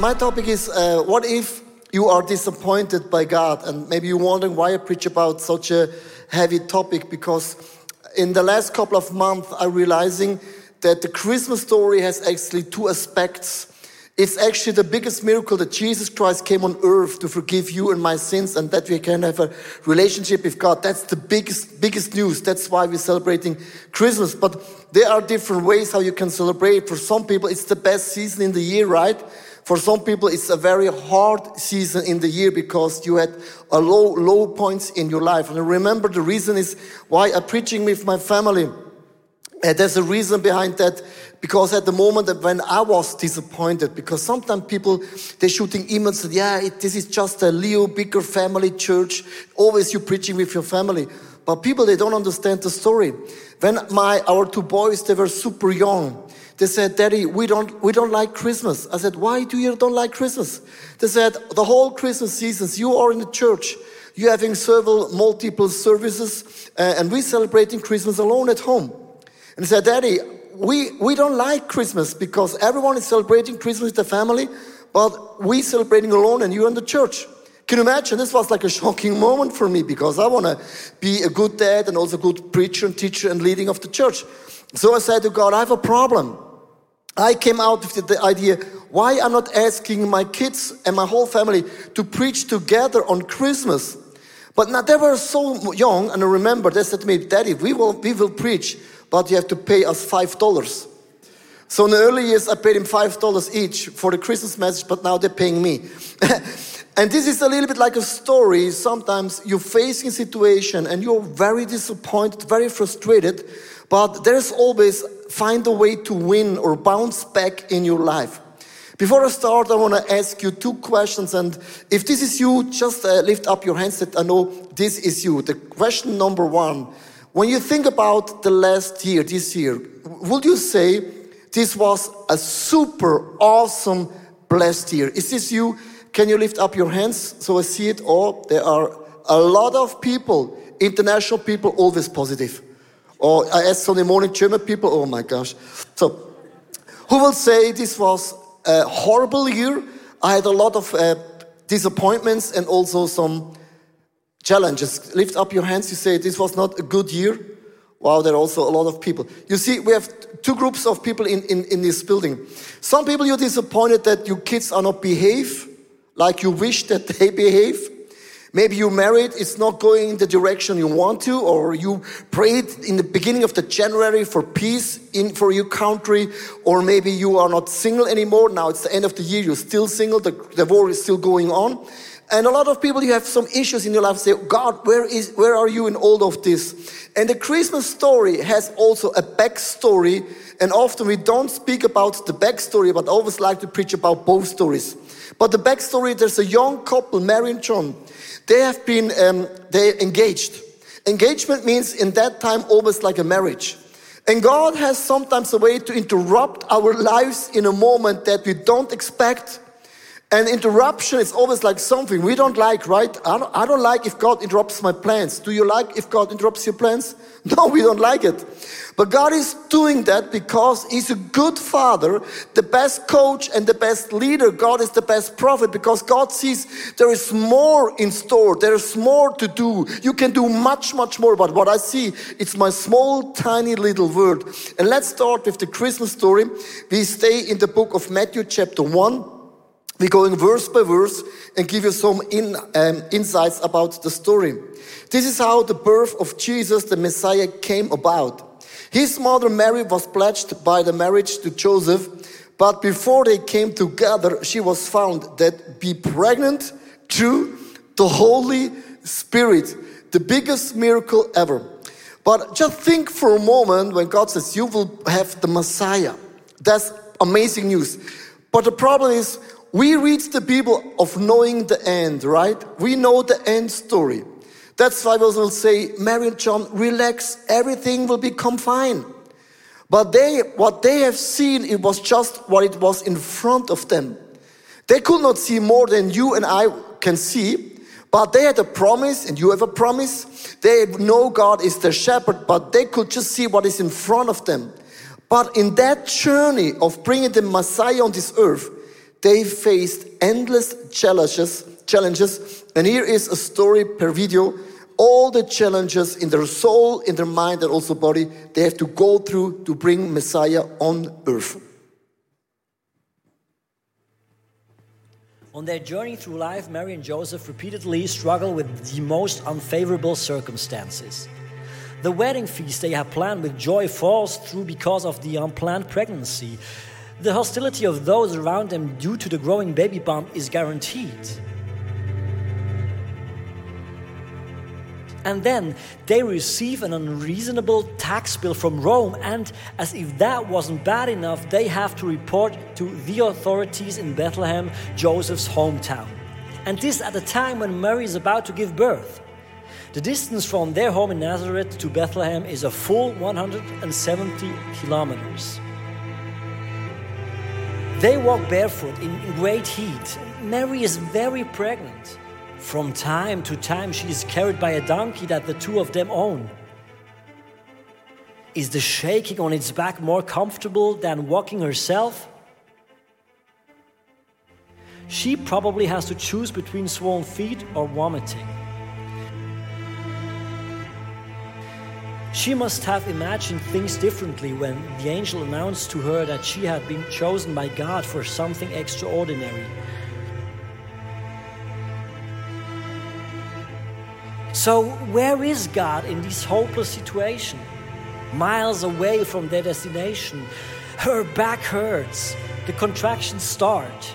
my topic is uh, what if you are disappointed by God? And maybe you're wondering why I preach about such a heavy topic because in the last couple of months, I'm realizing that the Christmas story has actually two aspects. It's actually the biggest miracle that Jesus Christ came on earth to forgive you and my sins and that we can have a relationship with God. That's the biggest, biggest news. That's why we're celebrating Christmas. But there are different ways how you can celebrate. For some people, it's the best season in the year, right? For some people, it's a very hard season in the year because you had a low, low points in your life. And I remember the reason is why I'm preaching with my family. And there's a reason behind that because at the moment when I was disappointed, because sometimes people they're shooting emails that yeah, it, this is just a Leo Bigger family church. Always you preaching with your family, but people they don't understand the story. When my our two boys they were super young, they said, Daddy, we don't, we don't like Christmas. I said, Why do you don't like Christmas? They said, The whole Christmas seasons, you are in the church. You're having several multiple services, uh, and we're celebrating Christmas alone at home. And he said, Daddy, we, we don't like Christmas because everyone is celebrating Christmas with the family, but we celebrating alone and you're in the church. Can you imagine? This was like a shocking moment for me because I want to be a good dad and also good preacher and teacher and leading of the church. So I said to God, I have a problem. I came out with the idea why I'm not asking my kids and my whole family to preach together on Christmas. But now they were so young, and I remember they said to me, Daddy, we will, we will preach, but you have to pay us $5. So in the early years, I paid him $5 each for the Christmas message, but now they're paying me. and this is a little bit like a story. Sometimes you're facing a situation and you're very disappointed, very frustrated, but there's always find a way to win or bounce back in your life. Before I start, I want to ask you two questions. And if this is you, just uh, lift up your hands that I know this is you. The question number one when you think about the last year, this year, would you say this was a super awesome, blessed year? Is this you? Can you lift up your hands so I see it? Oh, there are a lot of people, international people, always positive. Or I asked Sunday morning German people, oh my gosh. So, who will say this was a horrible year? I had a lot of uh, disappointments and also some challenges. Lift up your hands, you say this was not a good year. Wow, there are also a lot of people. You see, we have two groups of people in, in, in this building. Some people you're disappointed that your kids are not behave like you wish that they behave. Maybe you're married, it's not going in the direction you want to, or you prayed in the beginning of the January for peace in for your country, or maybe you are not single anymore. Now it's the end of the year, you're still single, the, the war is still going on. And a lot of people, you have some issues in your life, say, God, where is where are you in all of this? And the Christmas story has also a backstory, and often we don't speak about the backstory, but always like to preach about both stories. But the backstory, there's a young couple, Mary and John. They have been, um, they engaged. Engagement means in that time almost like a marriage. And God has sometimes a way to interrupt our lives in a moment that we don't expect. And interruption is always like something we don't like, right? I don't, I don't like if God interrupts my plans. Do you like if God interrupts your plans? No, we don't like it. But God is doing that because He's a good father, the best coach, and the best leader. God is the best prophet because God sees there is more in store, there's more to do. You can do much, much more. But what I see, it's my small, tiny little word. And let's start with the Christmas story. We stay in the book of Matthew, chapter 1. We go in verse by verse and give you some in, um, insights about the story. This is how the birth of Jesus, the Messiah, came about. His mother Mary was pledged by the marriage to Joseph, but before they came together, she was found that be pregnant through the Holy Spirit, the biggest miracle ever. But just think for a moment when God says, You will have the Messiah. That's amazing news. But the problem is, we reach the Bible of knowing the end, right? We know the end story. That's why we will say, Mary and John, relax, everything will become fine. But they, what they have seen, it was just what it was in front of them. They could not see more than you and I can see, but they had a promise, and you have a promise. They know God is their shepherd, but they could just see what is in front of them. But in that journey of bringing the Messiah on this earth, they faced endless challenges, challenges. And here is a story per video. All the challenges in their soul, in their mind, and also body, they have to go through to bring Messiah on earth. On their journey through life, Mary and Joseph repeatedly struggle with the most unfavorable circumstances. The wedding feast they have planned with joy falls through because of the unplanned pregnancy. The hostility of those around them due to the growing baby bump is guaranteed. And then they receive an unreasonable tax bill from Rome, and as if that wasn't bad enough, they have to report to the authorities in Bethlehem, Joseph's hometown. And this at a time when Mary is about to give birth. The distance from their home in Nazareth to Bethlehem is a full 170 kilometers. They walk barefoot in great heat. Mary is very pregnant. From time to time, she is carried by a donkey that the two of them own. Is the shaking on its back more comfortable than walking herself? She probably has to choose between swollen feet or vomiting. She must have imagined things differently when the angel announced to her that she had been chosen by God for something extraordinary So, where is God in this hopeless situation? Miles away from their destination. Her back hurts. The contractions start.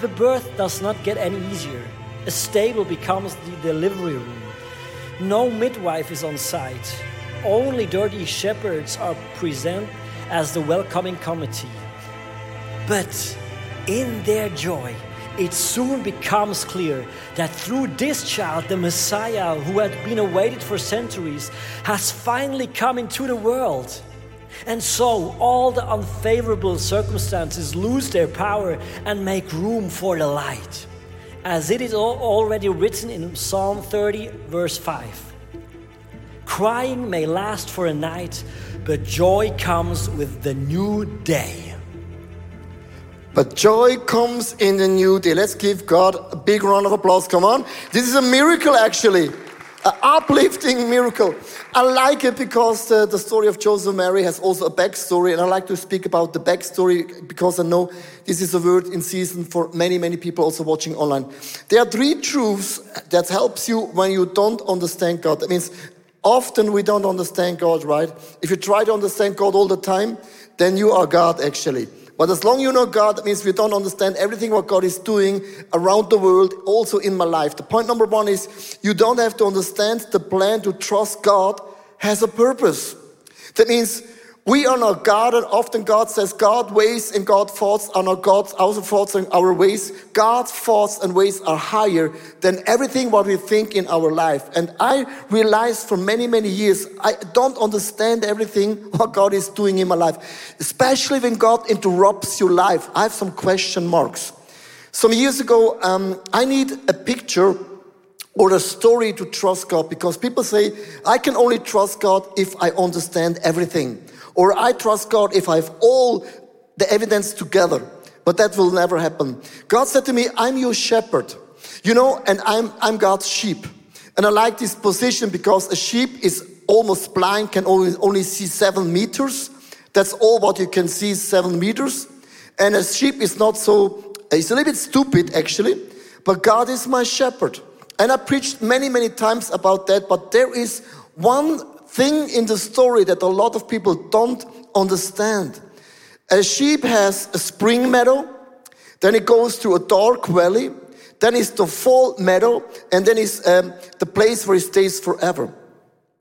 The birth does not get any easier. A stable becomes the delivery room. No midwife is on site. Only dirty shepherds are present as the welcoming committee. But in their joy, it soon becomes clear that through this child, the Messiah, who had been awaited for centuries, has finally come into the world. And so all the unfavorable circumstances lose their power and make room for the light. As it is already written in Psalm 30, verse 5 Crying may last for a night, but joy comes with the new day. But joy comes in the new day. Let's give God a big round of applause. Come on. This is a miracle, actually. An uplifting miracle. I like it because the, the story of Joseph Mary has also a backstory, and I like to speak about the backstory because I know this is a word in season for many, many people also watching online. There are three truths that helps you when you don't understand God. That means often we don't understand God, right? If you try to understand God all the time, then you are God actually. But as long you know God, that means we don't understand everything what God is doing around the world, also in my life. The point number one is you don't have to understand the plan to trust God has a purpose. That means we are not God, and often God says God ways and God thoughts are not God's our thoughts and our ways. God's thoughts and ways are higher than everything what we think in our life. And I realized for many, many years, I don't understand everything what God is doing in my life. Especially when God interrupts your life. I have some question marks. Some years ago, um, I need a picture or a story to trust God because people say, I can only trust God if I understand everything. Or I trust God if I have all the evidence together. But that will never happen. God said to me, I'm your shepherd. You know, and I'm, I'm God's sheep. And I like this position because a sheep is almost blind, can only, only see seven meters. That's all what you can see, seven meters. And a sheep is not so, it's a little bit stupid actually, but God is my shepherd. And I preached many, many times about that, but there is one thing in the story that a lot of people don't understand. A sheep has a spring meadow, then it goes to a dark valley, then it's the fall meadow, and then it's um, the place where it stays forever.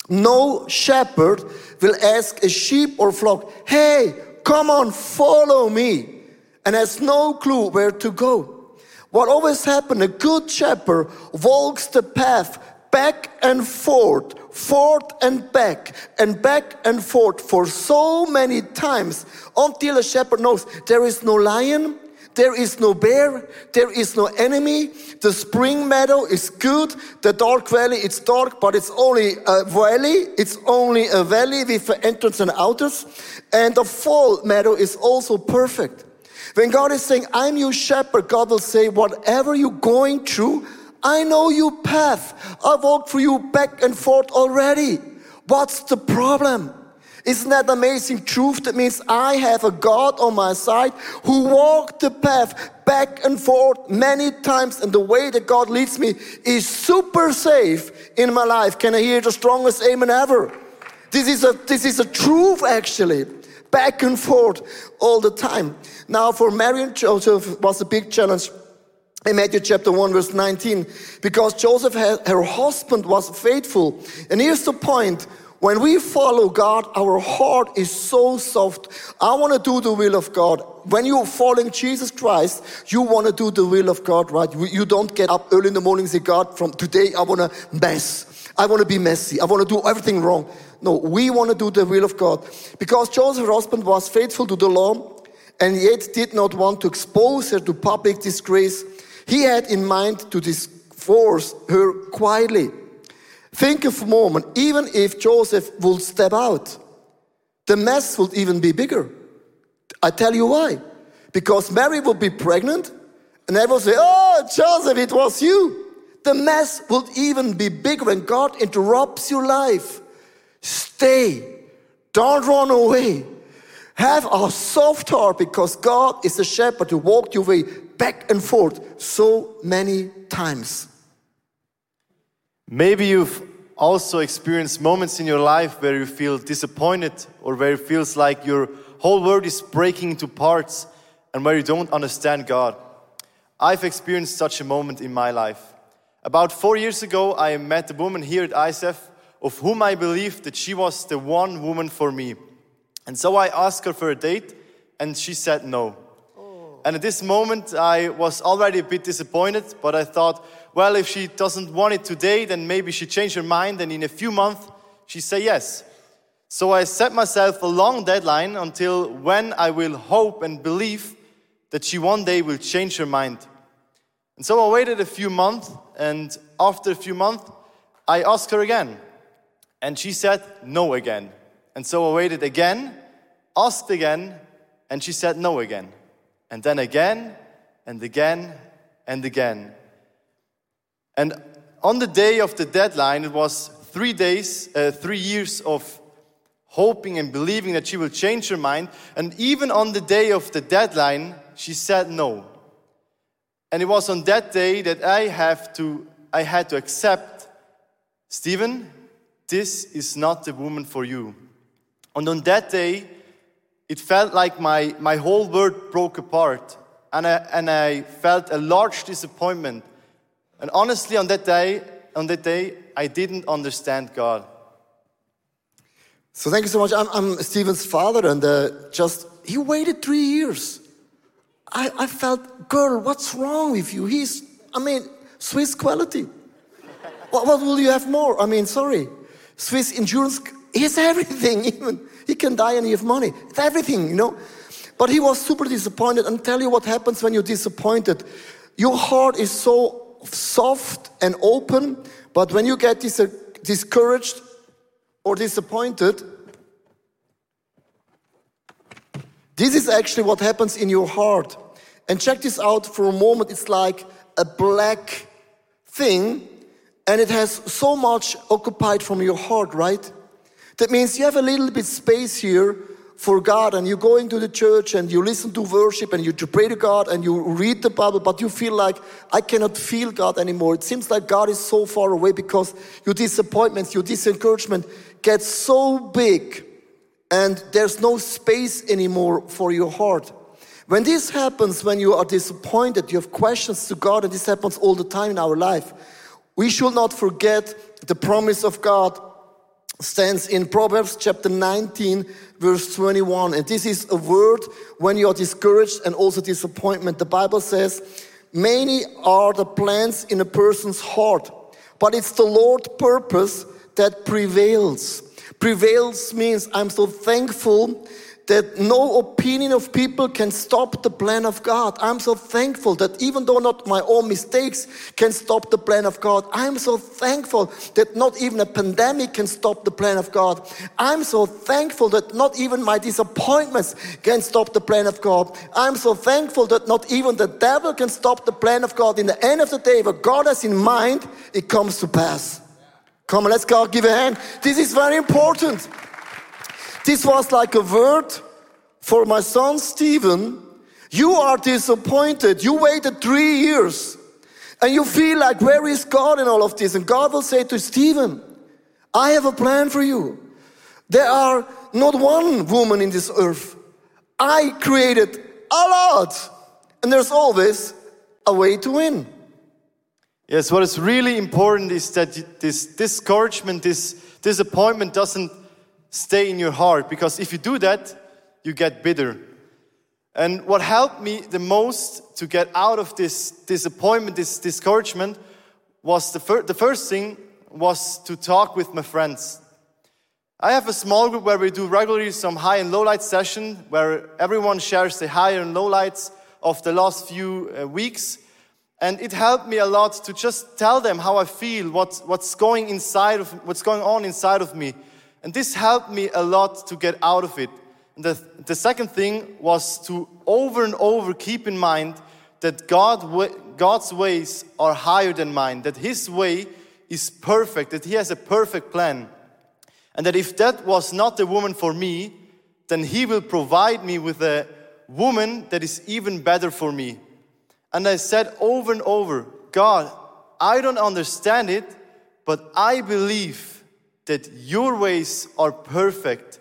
No shepherd will ask a sheep or flock, hey, come on, follow me, and has no clue where to go. What always happens, a good shepherd walks the path back and forth, forth and back, and back and forth for so many times until a shepherd knows there is no lion, There is no bear. There is no enemy. The spring meadow is good. The dark valley, it's dark, but it's only a valley. It's only a valley with an entrance and outers. And the fall meadow is also perfect. When God is saying, I'm your shepherd, God will say, whatever you're going through, I know your path. I walked through you back and forth already. What's the problem? Isn't that amazing truth? That means I have a God on my side who walked the path back and forth many times, and the way that God leads me is super safe in my life. Can I hear the strongest amen ever? This is a, this is a truth actually, back and forth all the time. Now, for Mary and Joseph was a big challenge in Matthew chapter 1 verse 19 because Joseph had, her husband was faithful and here's the point when we follow God, our heart is so soft. I want to do the will of God. When you're following Jesus Christ, you want to do the will of God, right? You don't get up early in the morning and say, God, from today I want to mess. I want to be messy. I want to do everything wrong. No, we want to do the will of God. Because Joseph's husband was faithful to the law and yet did not want to expose her to public disgrace, he had in mind to divorce her quietly. Think of a moment, even if Joseph would step out, the mess would even be bigger. I tell you why. Because Mary would be pregnant, and everyone would say, Oh, Joseph, it was you. The mess would even be bigger when God interrupts your life. Stay. Don't run away. Have a soft heart because God is the shepherd who walked your way back and forth so many times. Maybe you've also experienced moments in your life where you feel disappointed or where it feels like your whole world is breaking into parts and where you don't understand God. I've experienced such a moment in my life. About four years ago, I met a woman here at ICF of whom I believed that she was the one woman for me. And so I asked her for a date, and she said no. And at this moment, I was already a bit disappointed, but I thought, well, if she doesn't want it today, then maybe she changed her mind and in a few months she say yes. So I set myself a long deadline until when I will hope and believe that she one day will change her mind. And so I waited a few months, and after a few months, I asked her again. And she said no again. And so I waited again, asked again, and she said no again. And then again, and again, and again. And on the day of the deadline, it was three days, uh, three years of hoping and believing that she will change her mind. And even on the day of the deadline, she said no. And it was on that day that I have to, I had to accept, Stephen, this is not the woman for you. And on that day, it felt like my, my whole world broke apart. And I, and I felt a large disappointment and honestly, on that day, on that day, I didn't understand God. So thank you so much. I'm, I'm Stephen's father, and uh, just he waited three years. I, I felt, girl, what's wrong with you? He's, I mean, Swiss quality. what, what will you have more? I mean, sorry, Swiss insurance. He's everything. Even he can die and he have money. It's everything, you know. But he was super disappointed. And tell you what happens when you're disappointed. Your heart is so soft and open, but when you get dis discouraged or disappointed, this is actually what happens in your heart. And check this out for a moment. It's like a black thing, and it has so much occupied from your heart, right? That means you have a little bit space here for God and you go into the church and you listen to worship and you pray to God and you read the Bible, but you feel like, I cannot feel God anymore. It seems like God is so far away because your disappointments, your disencouragement gets so big and there's no space anymore for your heart. When this happens, when you are disappointed, you have questions to God, and this happens all the time in our life, we should not forget the promise of God stands in Proverbs chapter 19, verse 21. And this is a word when you are discouraged and also disappointment. The Bible says, Many are the plans in a person's heart, but it's the Lord's purpose that prevails. Prevails means I'm so thankful that no opinion of people can stop the plan of God. I'm so thankful that even though not my own mistakes can stop the plan of God, I'm so thankful that not even a pandemic can stop the plan of God. I'm so thankful that not even my disappointments can stop the plan of God. I'm so thankful that not even the devil can stop the plan of God. In the end of the day, what God has in mind, it comes to pass. Come on, let's go give a hand. This is very important. This was like a word for my son Stephen. You are disappointed. You waited three years and you feel like, where is God in all of this? And God will say to Stephen, I have a plan for you. There are not one woman in this earth. I created a lot. And there's always a way to win. Yes, what is really important is that this discouragement, this disappointment doesn't stay in your heart because if you do that, you get bitter. And what helped me the most to get out of this disappointment, this discouragement, was the, fir- the first thing was to talk with my friends. I have a small group where we do regularly some high and low light session where everyone shares the high and low lights of the last few uh, weeks. And it helped me a lot to just tell them how I feel, what, what's going inside of, what's going on inside of me. And this helped me a lot to get out of it. And the, the second thing was to over and over keep in mind that God, God's ways are higher than mine, that His way is perfect, that He has a perfect plan. And that if that was not the woman for me, then He will provide me with a woman that is even better for me. And I said over and over, God, I don't understand it, but I believe that your ways are perfect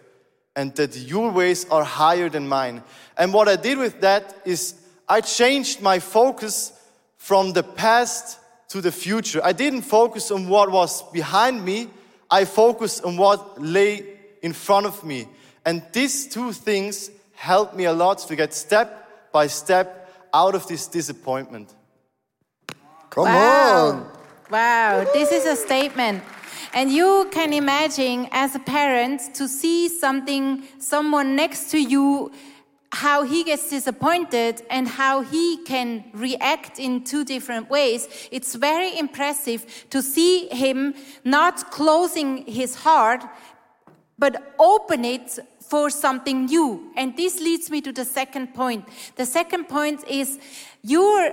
and that your ways are higher than mine. And what I did with that is I changed my focus from the past to the future. I didn't focus on what was behind me, I focused on what lay in front of me. And these two things helped me a lot to get step by step out of this disappointment. Come wow. on. Wow, this is a statement. And you can imagine as a parent to see something, someone next to you, how he gets disappointed and how he can react in two different ways. It's very impressive to see him not closing his heart, but open it for something new. And this leads me to the second point. The second point is your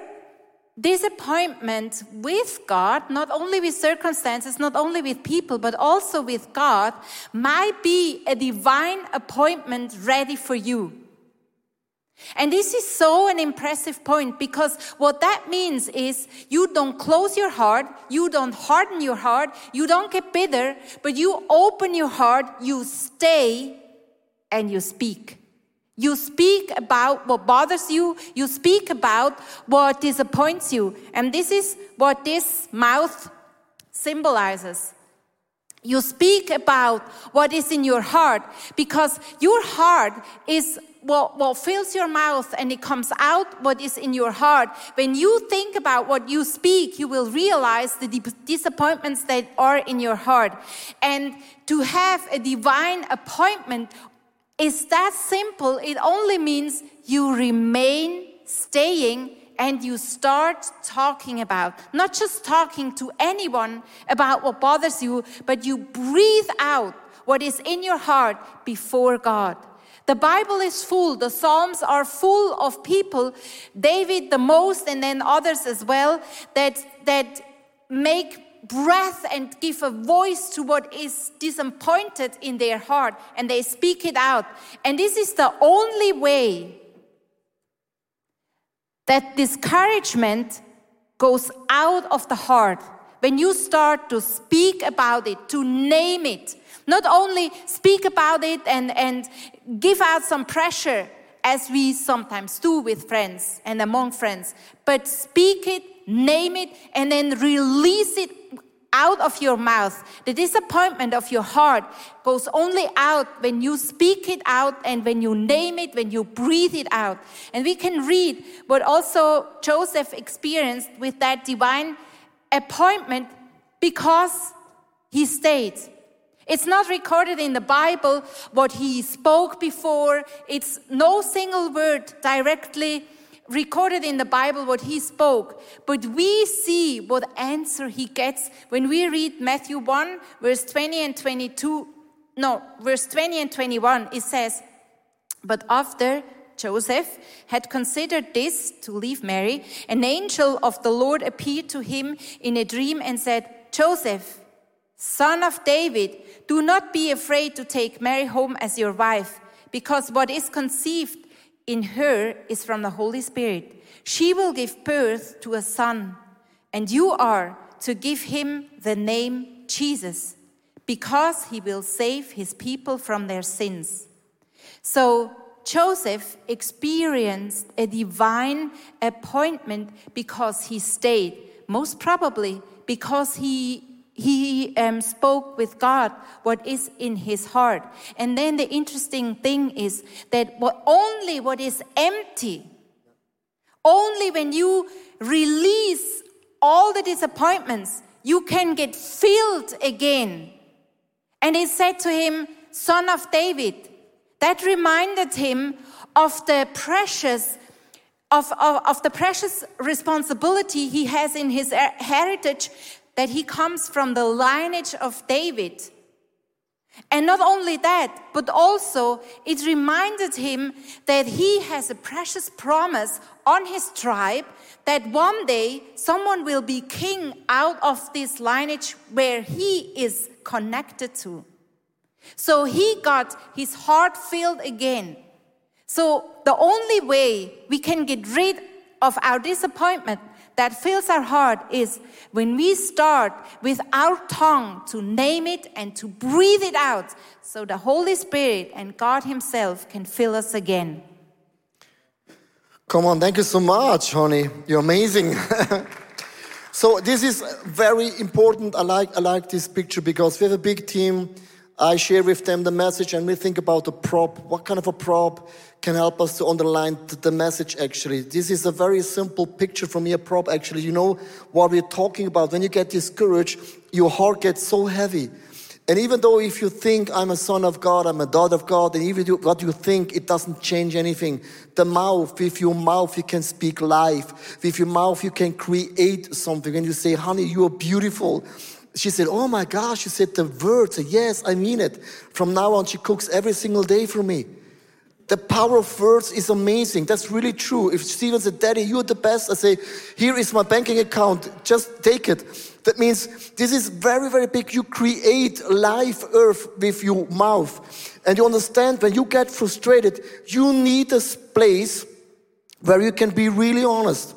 disappointment with God, not only with circumstances, not only with people, but also with God, might be a divine appointment ready for you. And this is so an impressive point because what that means is you don't close your heart, you don't harden your heart, you don't get bitter, but you open your heart, you stay, and you speak. You speak about what bothers you. You speak about what disappoints you. And this is what this mouth symbolizes. You speak about what is in your heart because your heart is what, what fills your mouth and it comes out what is in your heart. When you think about what you speak, you will realize the disappointments that are in your heart. And to have a divine appointment is that simple. It only means you remain staying and you start talking about, not just talking to anyone about what bothers you, but you breathe out what is in your heart before God. The Bible is full, the Psalms are full of people, David the most, and then others as well, that, that make breath and give a voice to what is disappointed in their heart and they speak it out. And this is the only way that discouragement goes out of the heart. When you start to speak about it, to name it, not only speak about it and, and give out some pressure as we sometimes do with friends and among friends, but speak it name it, and then release it out of your mouth. The disappointment of your heart goes only out when you speak it out and when you name it, when you breathe it out. And we can read what also Joseph experienced with that divine appointment because he stayed. It's not recorded in the Bible what he spoke before. It's no single word directly recorded in the Bible what he spoke. But we see what answer he gets when we read Matthew 1, verse 20 and 22. No, verse 20 and 21. It says, But after Joseph had considered this to leave Mary, an angel of the Lord appeared to him in a dream and said, Joseph, son of David, do not be afraid to take Mary home as your wife, because what is conceived in her is from the Holy Spirit. She will give birth to a son, and you are to give him the name Jesus, because he will save his people from their sins. So Joseph experienced a divine appointment because he stayed, most probably because he he um, spoke with God what is in his heart. And then the interesting thing is that what, only what is empty, only when you release all the disappointments, you can get filled again. And he said to him, Son of David, that reminded him of the precious of, of, of, the precious responsibility he has in his heritage that he comes from the lineage of David. And not only that, but also it reminded him that he has a precious promise on his tribe that one day someone will be king out of this lineage where he is connected to. So he got his heart filled again. So the only way we can get rid of our disappointment that fills our heart is when we start with our tongue to name it and to breathe it out so the Holy Spirit and God Himself can fill us again. Come on, thank you so much, honey. You're amazing. so this is very important. I like I like this picture because we have a big team. I share with them the message and we think about the prop. What kind of a prop can help us to underline the message actually? This is a very simple picture from your prop actually. You know what we're talking about. When you get discouraged, your heart gets so heavy. And even though if you think I'm a son of God, I'm a daughter of God, and even what you think, it doesn't change anything. The mouth, with your mouth, you can speak life. With your mouth, you can create something. And you say, honey, you are beautiful she said, Oh my gosh, she said the words. Yes, I mean it. From now on, she cooks every single day for me. The power of words is amazing. That's really true. If Stephen said, Daddy, you're the best, I say, Here is my banking account. Just take it. That means this is very, very big. You create life earth with your mouth. And you understand when you get frustrated, you need a place where you can be really honest.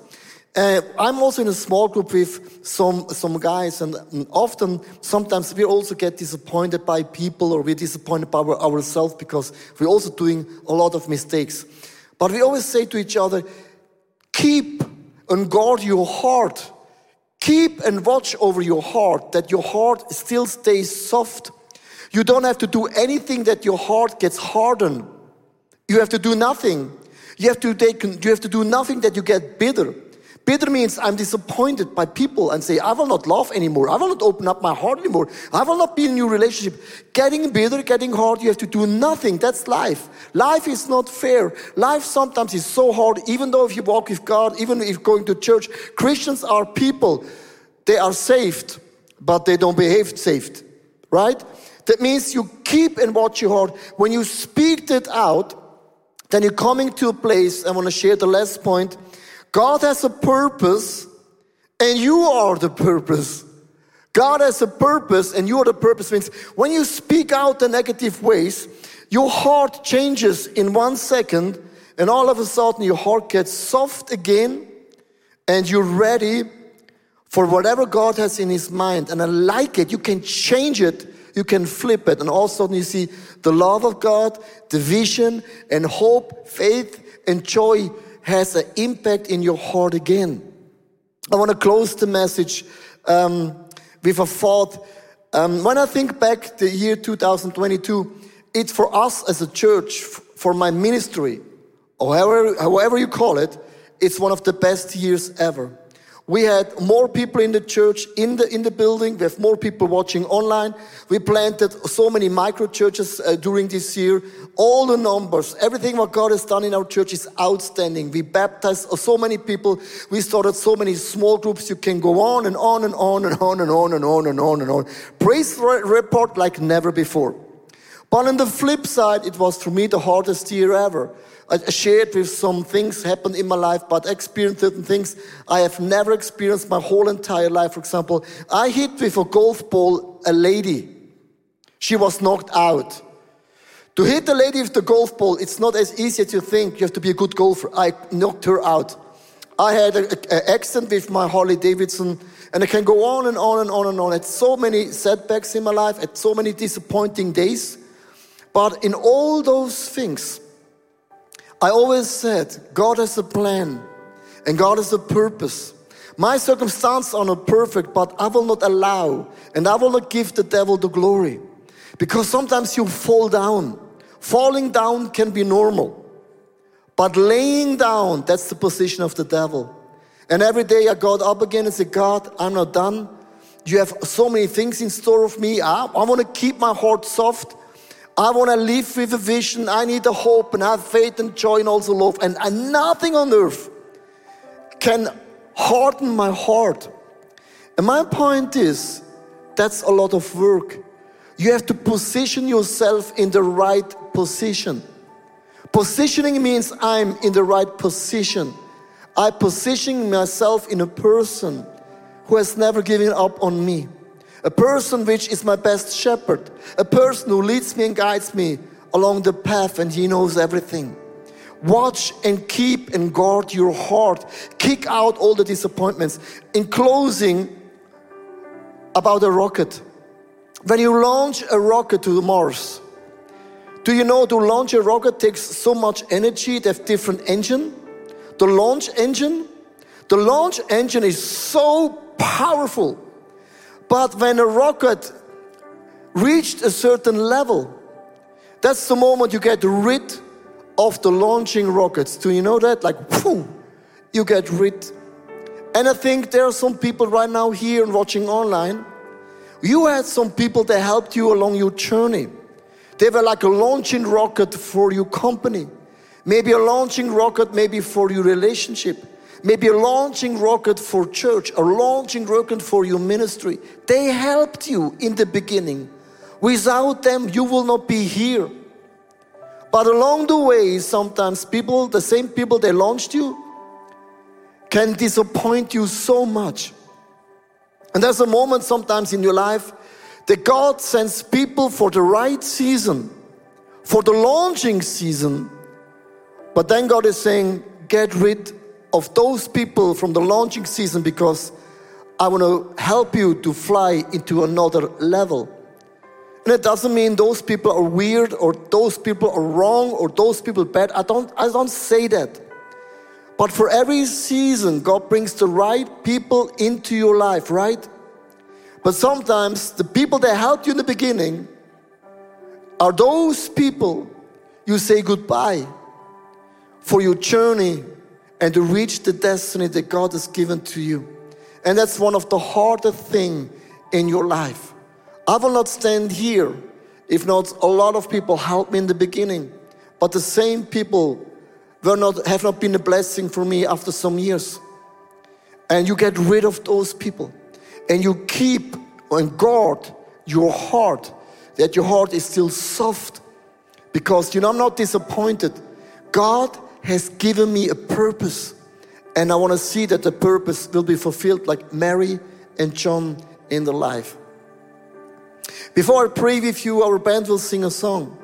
Uh, I'm also in a small group with some, some guys, and often, sometimes we also get disappointed by people or we're disappointed by our, ourselves because we're also doing a lot of mistakes. But we always say to each other, keep and guard your heart. Keep and watch over your heart, that your heart still stays soft. You don't have to do anything that your heart gets hardened. You have to do nothing. You have to take, you have to do nothing that you get bitter. Bitter means I'm disappointed by people and say, I will not love anymore. I will not open up my heart anymore. I will not be in a new relationship. Getting bitter, getting hard, you have to do nothing. That's life. Life is not fair. Life sometimes is so hard, even though if you walk with God, even if going to church, Christians are people. They are saved, but they don't behave saved. Right? That means you keep and watch your heart. When you speak it out, then you're coming to a place, I want to share the last point God has a purpose and you are the purpose. God has a purpose and you are the purpose means when you speak out the negative ways, your heart changes in one second and all of a sudden your heart gets soft again and you're ready for whatever God has in his mind. And I like it. You can change it. You can flip it. And all of a sudden you see the love of God, the vision and hope, faith and joy has an impact in your heart again. I want to close the message um, with a thought. Um, when I think back the year 2022, it's for us as a church, for my ministry, or however, however you call it, it's one of the best years ever. We had more people in the church in the in the building. We have more people watching online. We planted so many micro churches uh, during this year. All the numbers, everything what God has done in our church is outstanding. We baptized so many people. We started so many small groups. You can go on and on and on and on and on and on and on and on. Praise report like never before. But on the flip side, it was for me the hardest year ever. I shared with some things happened in my life, but experienced certain things I have never experienced my whole entire life. For example, I hit with a golf ball a lady. She was knocked out. To hit a lady with the golf ball, it's not as easy as you think. You have to be a good golfer. I knocked her out. I had an accident with my Harley Davidson, and I can go on and on and on and on. I had so many setbacks in my life, I had so many disappointing days. But in all those things, I always said, God has a plan and God has a purpose. My circumstances are not perfect, but I will not allow and I will not give the devil the glory. Because sometimes you fall down. Falling down can be normal. But laying down, that's the position of the devil. And every day I got up again and said, God, I'm not done. You have so many things in store of me. I, I want to keep my heart soft. I want to live with a vision. I need a hope and have faith and joy and also love. And, and nothing on earth can harden my heart. And my point is, that's a lot of work. You have to position yourself in the right position. Positioning means I'm in the right position. I position myself in a person who has never given up on me a person which is my best shepherd, a person who leads me and guides me along the path and he knows everything. Watch and keep and guard your heart. Kick out all the disappointments. In closing, about a rocket. When you launch a rocket to Mars, do you know to launch a rocket takes so much energy, they have different engine? The launch engine, the launch engine is so powerful but when a rocket reached a certain level, that's the moment you get rid of the launching rockets. Do you know that? Like, whew, you get rid. And I think there are some people right now here and watching online. You had some people that helped you along your journey. They were like a launching rocket for your company. Maybe a launching rocket, maybe for your relationship maybe a launching rocket for church, a launching rocket for your ministry. They helped you in the beginning. Without them, you will not be here. But along the way, sometimes people, the same people that launched you, can disappoint you so much. And there's a moment sometimes in your life that God sends people for the right season, for the launching season. But then God is saying, get rid of those people from the launching season because I want to help you to fly into another level. And it doesn't mean those people are weird or those people are wrong or those people bad. I don't, I don't say that. But for every season, God brings the right people into your life, right? But sometimes the people that helped you in the beginning are those people you say goodbye for your journey and to reach the destiny that God has given to you. And that's one of the hardest thing in your life. I will not stand here if not a lot of people helped me in the beginning, but the same people were not, have not been a blessing for me after some years. And you get rid of those people and you keep and guard your heart, that your heart is still soft because you know, I'm not disappointed. God has given me a purpose. And I want to see that the purpose will be fulfilled like Mary and John in the life. Before I pray with you, our band will sing a song.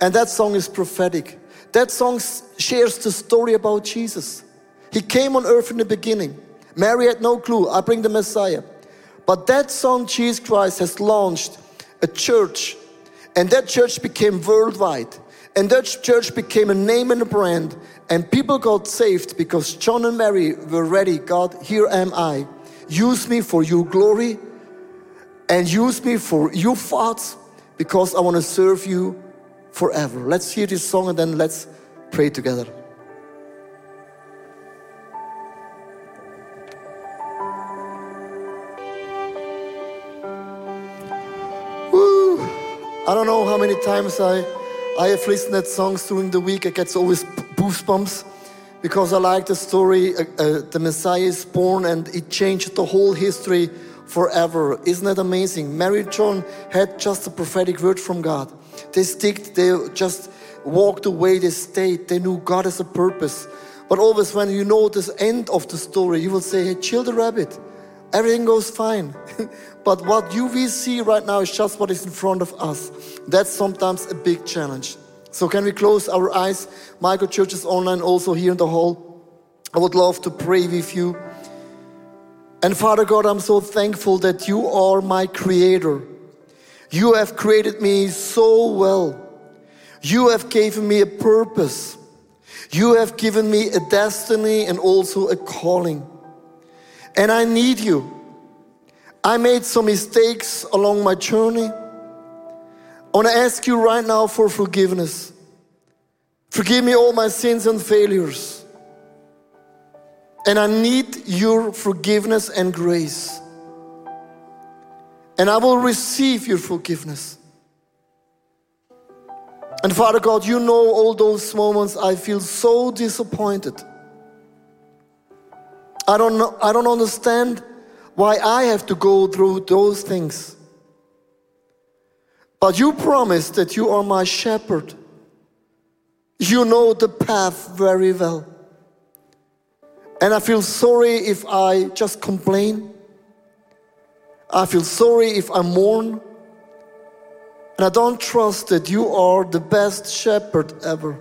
And that song is prophetic. That song shares the story about Jesus. He came on earth in the beginning. Mary had no clue. I bring the Messiah. But that song, Jesus Christ, has launched a church. And that church became worldwide. And that church became a name and a brand. And people got saved because John and Mary were ready. God, here am I. Use me for your glory and use me for your thoughts because I want to serve you forever. Let's hear this song and then let's pray together. Woo. I don't know how many times I I have listened at songs during the week. I get always goosebumps because I like the story. Uh, uh, the Messiah is born and it changed the whole history forever. Isn't that amazing? Mary John had just a prophetic word from God. They sticked, they just walked away, they stayed. They knew God has a purpose. But always when you know this end of the story, you will say, hey, chill the rabbit. Everything goes fine. but what you will see right now is just what is in front of us. That's sometimes a big challenge. So can we close our eyes? Michael Church is online also here in the hall. I would love to pray with you. And Father God, I'm so thankful that you are my creator. You have created me so well. You have given me a purpose. You have given me a destiny and also a calling. And I need you. I made some mistakes along my journey. I want to ask you right now for forgiveness. Forgive me all my sins and failures. And I need your forgiveness and grace. And I will receive your forgiveness. And Father God, you know all those moments I feel so disappointed. I don't know, I don't understand why I have to go through those things. But you promised that you are my shepherd. You know the path very well. And I feel sorry if I just complain. I feel sorry if I mourn. And I don't trust that you are the best shepherd ever.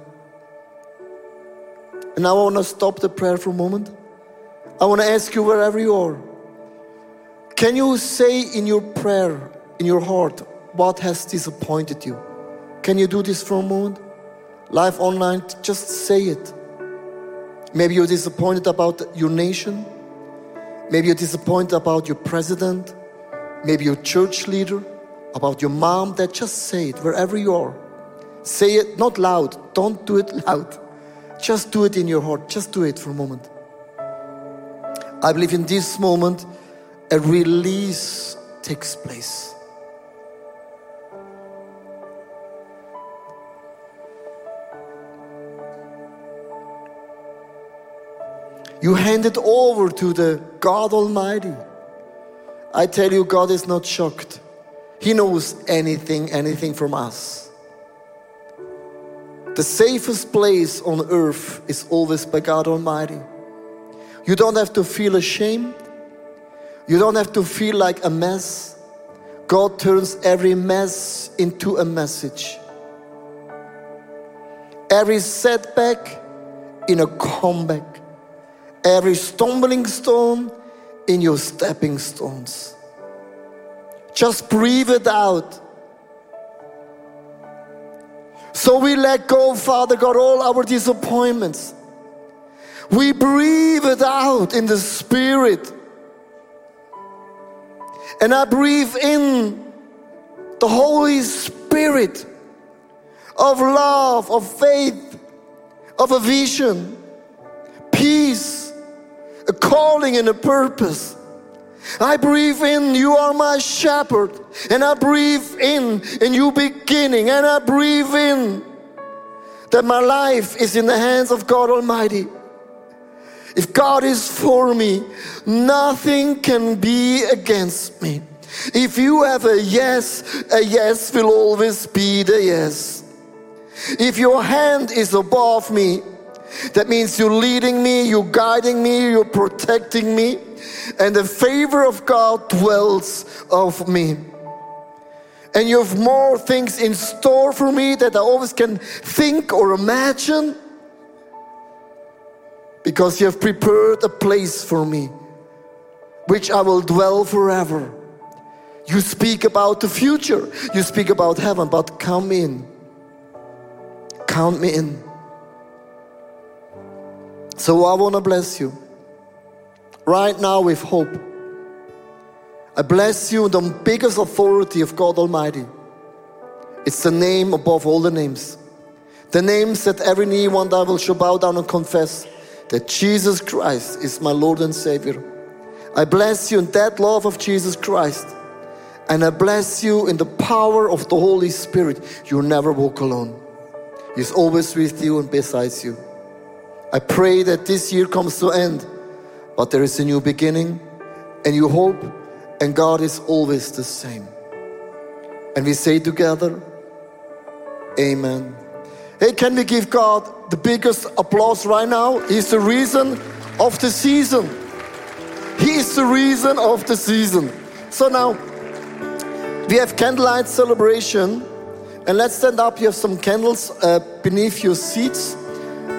And I want to stop the prayer for a moment. I want to ask you wherever you are. Can you say in your prayer, in your heart, what has disappointed you? Can you do this for a moment? Live online, just say it. Maybe you're disappointed about your nation. Maybe you're disappointed about your president. Maybe your church leader about your mom, that just say it wherever you are. Say it not loud. Don't do it loud. Just do it in your heart. Just do it for a moment. I believe in this moment, a release takes place. You hand it over to the God Almighty. I tell you, God is not shocked. He knows anything, anything from us. The safest place on earth is always by God Almighty. You don't have to feel ashamed. You don't have to feel like a mess. God turns every mess into a message. Every setback in a comeback. Every stumbling stone in your stepping stones. Just breathe it out. So we let go, Father God, all our disappointments. We breathe it out in the Spirit. And I breathe in the Holy Spirit of love, of faith, of a vision, peace, a calling, and a purpose. I breathe in, you are my shepherd. And I breathe in, a new beginning. And I breathe in that my life is in the hands of God Almighty. If God is for me, nothing can be against me. If you have a yes, a yes will always be the yes. If your hand is above me, that means you're leading me, you're guiding me, you're protecting me and the favor of God dwells of me. And you have more things in store for me that I always can think or imagine because you have prepared a place for me which I will dwell forever. You speak about the future, you speak about heaven, but come in. Count me in. So I want to bless you right now with hope. I bless you the biggest authority of God Almighty. It's the name above all the names. The names that every knee one day will shall bow down and confess that Jesus Christ is my Lord and Savior. I bless you in that love of Jesus Christ. And I bless you in the power of the Holy Spirit. You never walk alone. He's always with you and besides you. I pray that this year comes to end, but there is a new beginning and you hope, and God is always the same. And we say together, Amen. Hey, can we give God the biggest applause right now? He's the reason of the season. He is the reason of the season. So now we have candlelight celebration, and let's stand up. You have some candles uh, beneath your seats.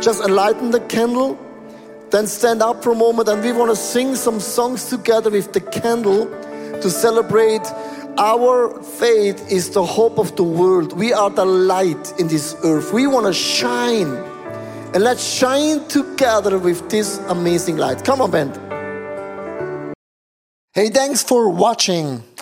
Just enlighten the candle, then stand up for a moment, and we want to sing some songs together with the candle to celebrate our faith is the hope of the world. We are the light in this earth. We want to shine. And let's shine together with this amazing light. Come on, band. Hey, thanks for watching.